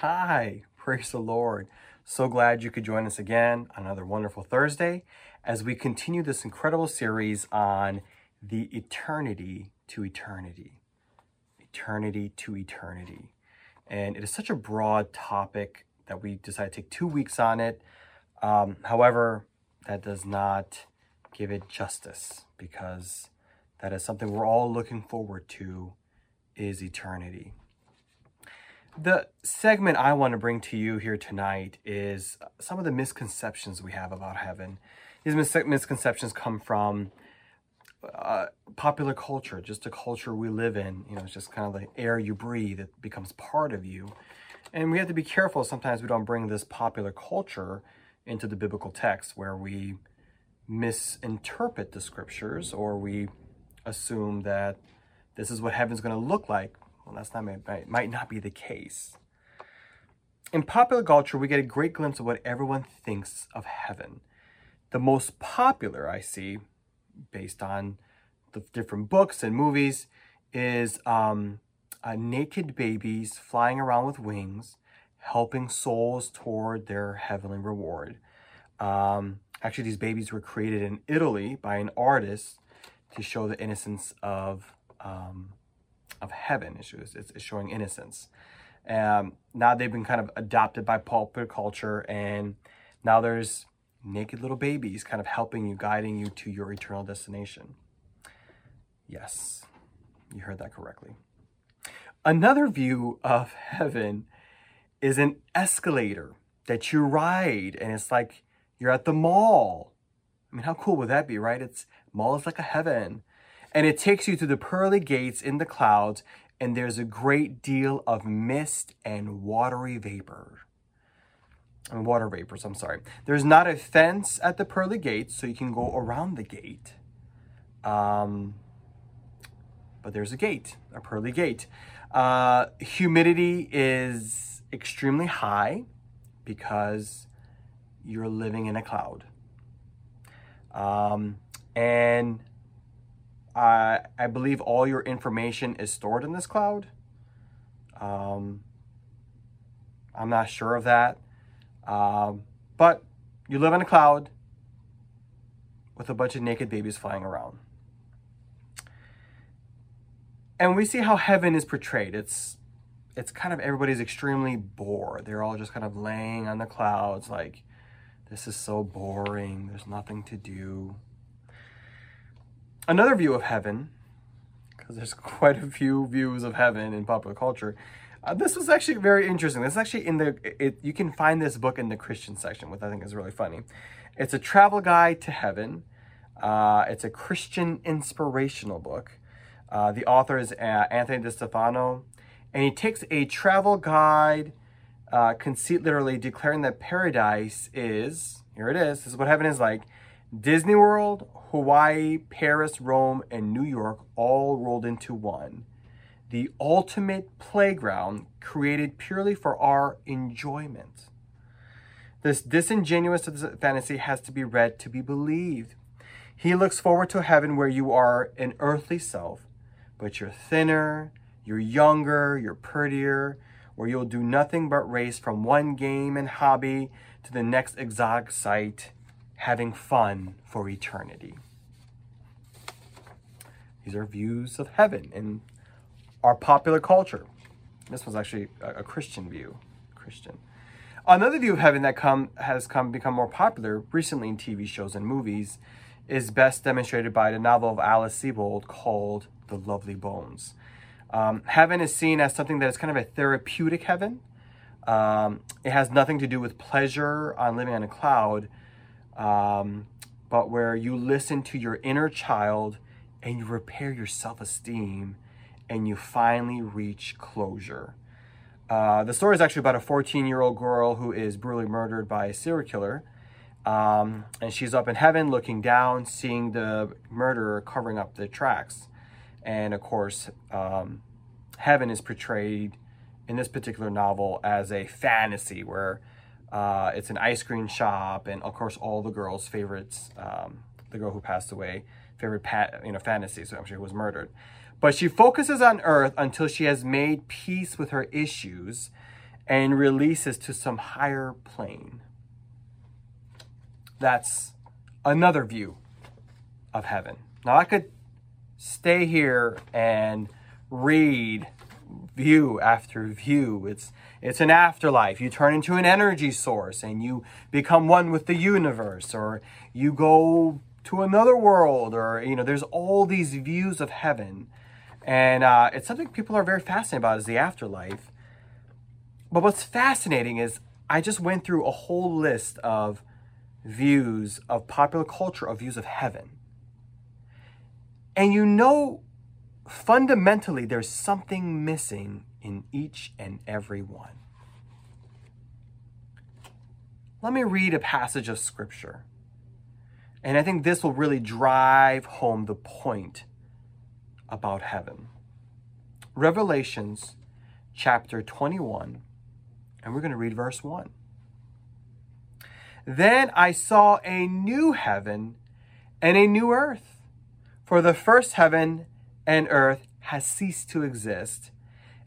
Hi, praise the Lord. So glad you could join us again on another wonderful Thursday as we continue this incredible series on the eternity to eternity. Eternity to eternity. And it is such a broad topic that we decided to take two weeks on it. Um, however, that does not give it justice because that is something we're all looking forward to is eternity. The segment I want to bring to you here tonight is some of the misconceptions we have about heaven. These mis- misconceptions come from uh, popular culture, just a culture we live in. You know, it's just kind of the air you breathe, it becomes part of you. And we have to be careful sometimes we don't bring this popular culture into the biblical text where we misinterpret the scriptures or we assume that this is what heaven's going to look like well, that's not might, might not be the case. In popular culture, we get a great glimpse of what everyone thinks of heaven. The most popular I see, based on the different books and movies, is um, uh, naked babies flying around with wings, helping souls toward their heavenly reward. Um, actually, these babies were created in Italy by an artist to show the innocence of um, of heaven. It's, it's showing innocence. Um, now they've been kind of adopted by popular culture, and now there's naked little babies kind of helping you, guiding you to your eternal destination. Yes, you heard that correctly. Another view of heaven is an escalator that you ride, and it's like you're at the mall. I mean, how cool would that be, right? It's mall is like a heaven and it takes you to the pearly gates in the clouds, and there's a great deal of mist and watery vapor. And water vapors, I'm sorry. There's not a fence at the pearly gates, so you can go around the gate. Um, but there's a gate, a pearly gate. Uh, humidity is extremely high because you're living in a cloud. Um, and uh, I believe all your information is stored in this cloud. Um, I'm not sure of that. Um, but you live in a cloud with a bunch of naked babies flying around. And we see how heaven is portrayed. It's it's kind of everybody's extremely bored. They're all just kind of laying on the clouds like this is so boring. There's nothing to do another view of heaven, because there's quite a few views of heaven in popular culture. Uh, this was actually very interesting. This is actually in the, it, you can find this book in the Christian section, which I think is really funny. It's a travel guide to heaven. Uh, it's a Christian inspirational book. Uh, the author is uh, Anthony DeStefano, and he takes a travel guide, uh, conceit literally, declaring that paradise is, here it is, this is what heaven is like, Disney World, Hawaii, Paris, Rome, and New York all rolled into one. The ultimate playground created purely for our enjoyment. This disingenuous fantasy has to be read to be believed. He looks forward to heaven where you are an earthly self, but you're thinner, you're younger, you're prettier, where you'll do nothing but race from one game and hobby to the next exotic sight having fun for eternity. These are views of heaven in our popular culture. This was actually a, a Christian view. Christian. Another view of heaven that come has come become more popular recently in TV shows and movies is best demonstrated by the novel of Alice Sebold called The Lovely Bones. Um, heaven is seen as something that is kind of a therapeutic heaven. Um, it has nothing to do with pleasure on living on a cloud, um, but where you listen to your inner child and you repair your self esteem and you finally reach closure. Uh, the story is actually about a 14 year old girl who is brutally murdered by a serial killer. Um, and she's up in heaven looking down, seeing the murderer covering up the tracks. And of course, um, heaven is portrayed in this particular novel as a fantasy where uh, it's an ice cream shop, and of course, all the girls' favorites, um, the girl who passed away, favorite pat, you know, fantasy, so I'm sure was murdered. But she focuses on Earth until she has made peace with her issues, and releases to some higher plane. That's another view of heaven. Now, I could stay here and read view after view. It's it's an afterlife. You turn into an energy source and you become one with the universe, or you go to another world, or you know, there's all these views of heaven, and uh, it's something people are very fascinated about is the afterlife. But what's fascinating is I just went through a whole list of views of popular culture of views of heaven. And you know, fundamentally, there's something missing in each and every one. Let me read a passage of scripture. And I think this will really drive home the point about heaven. Revelations chapter 21, and we're going to read verse 1. Then I saw a new heaven and a new earth, for the first heaven and earth has ceased to exist,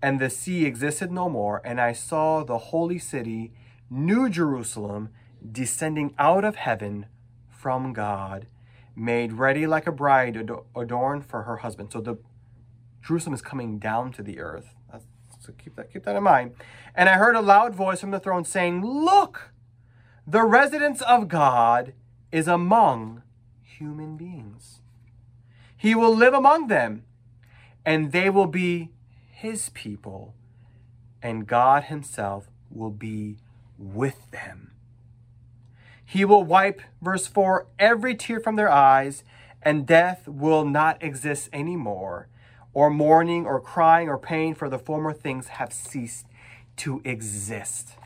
and the sea existed no more. And I saw the holy city, New Jerusalem, descending out of heaven from God, made ready like a bride adorned for her husband. So the Jerusalem is coming down to the earth. So keep that keep that in mind. And I heard a loud voice from the throne saying, "Look, the residence of God is among human beings. He will live among them, and they will be his people, and God himself will be with them. He will wipe, verse 4, every tear from their eyes, and death will not exist anymore, or mourning, or crying, or pain, for the former things have ceased to exist.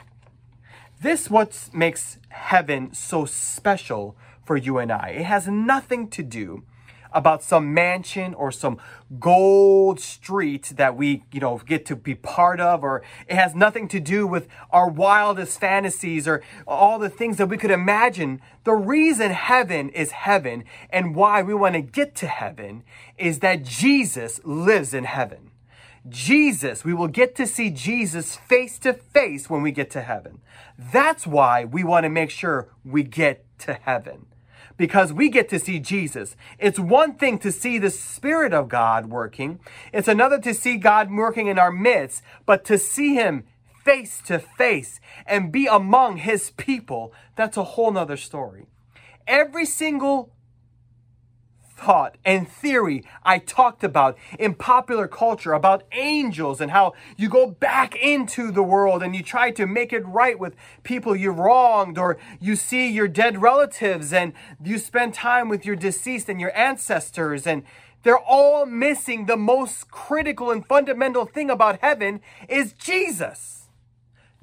This what makes heaven so special for you and I. It has nothing to do about some mansion or some gold street that we, you know, get to be part of, or it has nothing to do with our wildest fantasies or all the things that we could imagine. The reason heaven is heaven and why we want to get to heaven is that Jesus lives in heaven. Jesus, we will get to see Jesus face to face when we get to heaven. That's why we want to make sure we get to heaven because we get to see Jesus. It's one thing to see the Spirit of God working, it's another to see God working in our midst, but to see Him face to face and be among His people, that's a whole nother story. Every single thought and theory I talked about in popular culture about angels and how you go back into the world and you try to make it right with people you wronged, or you see your dead relatives and you spend time with your deceased and your ancestors, and they're all missing the most critical and fundamental thing about heaven is Jesus.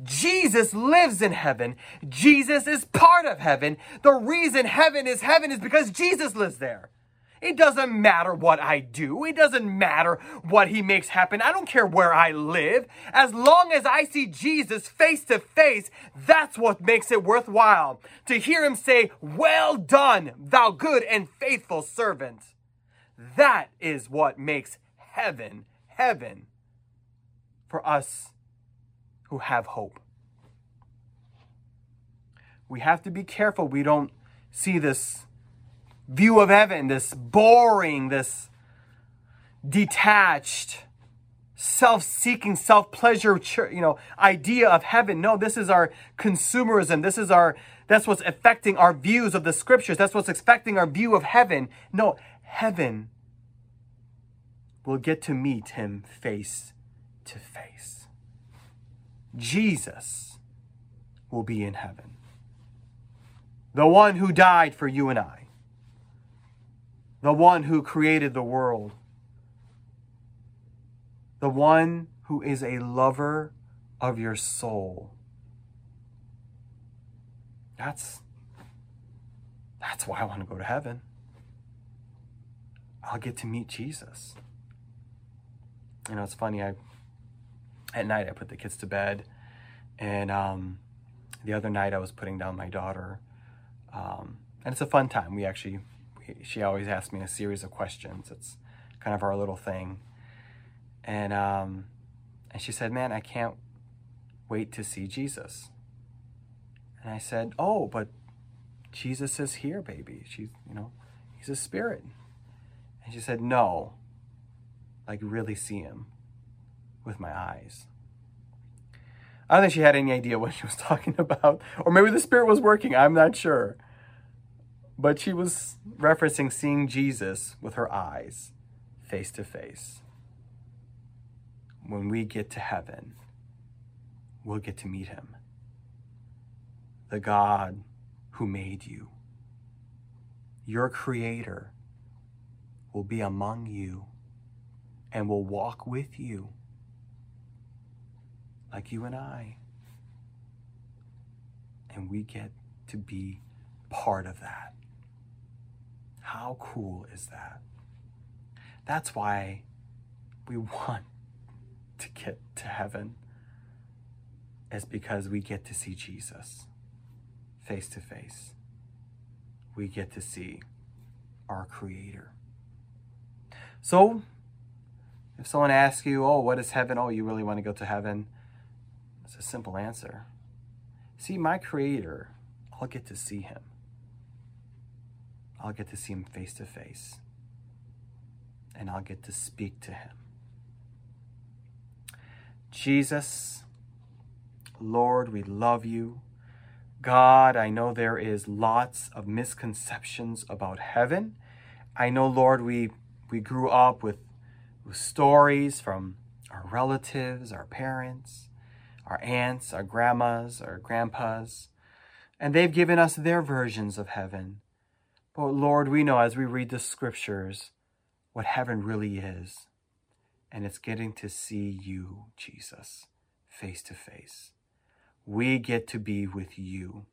Jesus lives in heaven. Jesus is part of heaven. The reason heaven is heaven is because Jesus lives there. It doesn't matter what I do. It doesn't matter what he makes happen. I don't care where I live. As long as I see Jesus face to face, that's what makes it worthwhile. To hear him say, Well done, thou good and faithful servant. That is what makes heaven heaven for us who have hope. We have to be careful we don't see this view of heaven, this boring, this detached, self-seeking, self-pleasure, you know, idea of heaven. No, this is our consumerism. This is our that's what's affecting our views of the scriptures. That's what's affecting our view of heaven. No, heaven will get to meet him face to face. Jesus will be in heaven. The one who died for you and I the one who created the world, the one who is a lover of your soul. That's that's why I want to go to heaven. I'll get to meet Jesus. You know, it's funny. I at night I put the kids to bed, and um, the other night I was putting down my daughter, um, and it's a fun time. We actually she always asks me a series of questions. It's kind of our little thing. And um, and she said, "Man, I can't wait to see Jesus. And I said, Oh, but Jesus is here, baby. She's, you know, he's a spirit. And she said, No, like really see him with my eyes. I don't think she had any idea what she was talking about. Or maybe the spirit was working, I'm not sure. But she was referencing seeing Jesus with her eyes, face to face. When we get to heaven, we'll get to meet him. The God who made you, your creator, will be among you and will walk with you like you and I. And we get to be part of that. How cool is that? That's why we want to get to heaven, is because we get to see Jesus face to face. We get to see our Creator. So, if someone asks you, Oh, what is heaven? Oh, you really want to go to heaven? It's a simple answer. See, my Creator, I'll get to see Him. I'll get to see Him face to face. And I'll get to speak to Him. Jesus, Lord, we love you. God, I know there is lots of misconceptions about heaven. I know, Lord, we, we grew up with, with stories from our relatives, our parents, our aunts, our grandmas, our grandpas, and they've given us their versions of heaven. But Lord, we know as we read the scriptures what heaven really is, and it's getting to see you, Jesus, face to face. We get to be with you.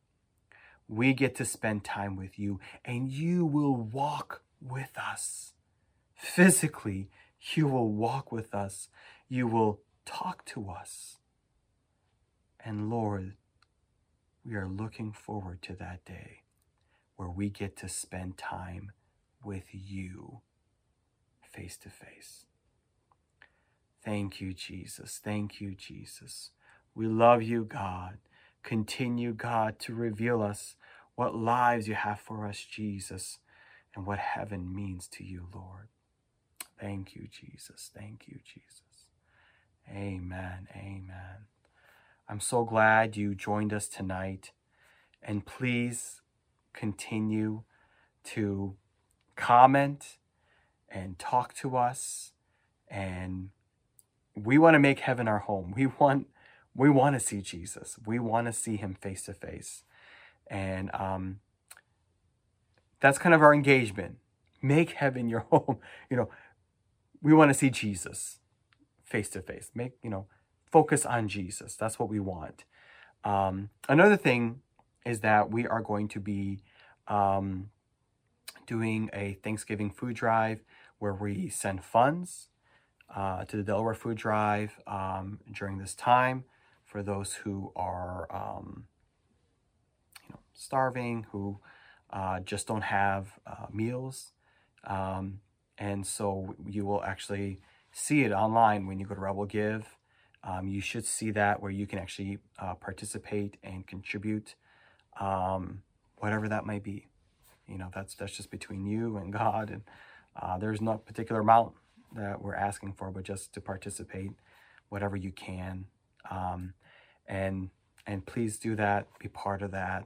We get to spend time with you, and you will walk with us. Physically, you will walk with us. You will talk to us. And Lord, we are looking forward to that day where we get to spend time with you face to face. Thank you, Jesus. Thank you, Jesus. We love you, God. Continue, God, to reveal us what lives you have for us, Jesus, and what heaven means to you, Lord. Thank you, Jesus. Thank you, Jesus. Amen. Amen. I'm so glad you joined us tonight. And please continue to comment and talk to us. And we want to make heaven our home. We want we want to see Jesus. We want to see him face to face. And um, that's kind of our engagement. Make heaven your home. You know, we want to see Jesus face to face. Make, you know, focus on Jesus. That's what we want. Um, another thing is that we are going to be um, doing a Thanksgiving food drive where we send funds uh, to the Delaware Food Drive um, during this time for those who are, um, you know, starving, who uh, just don't have uh, meals. Um, and so you will actually see it online when you go to Rebel Give um, you should see that where you can actually uh, participate and contribute, um, whatever that might be. You know, that's that's just between you and God, and uh, there's no particular amount that we're asking for, but just to participate, whatever you can, um, and and please do that, be part of that,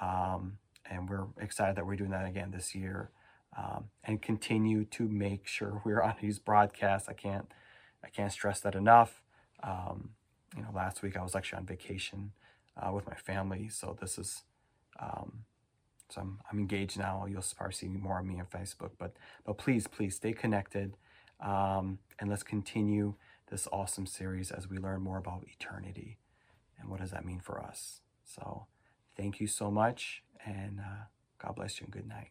um, and we're excited that we're doing that again this year, um, and continue to make sure we're on these broadcasts. I can't I can't stress that enough. Um, you know, last week I was actually on vacation uh, with my family, so this is, um, so I'm, I'm engaged now. You'll probably see more of me on Facebook, but but please, please stay connected, um, and let's continue this awesome series as we learn more about eternity and what does that mean for us. So, thank you so much, and uh, God bless you and good night.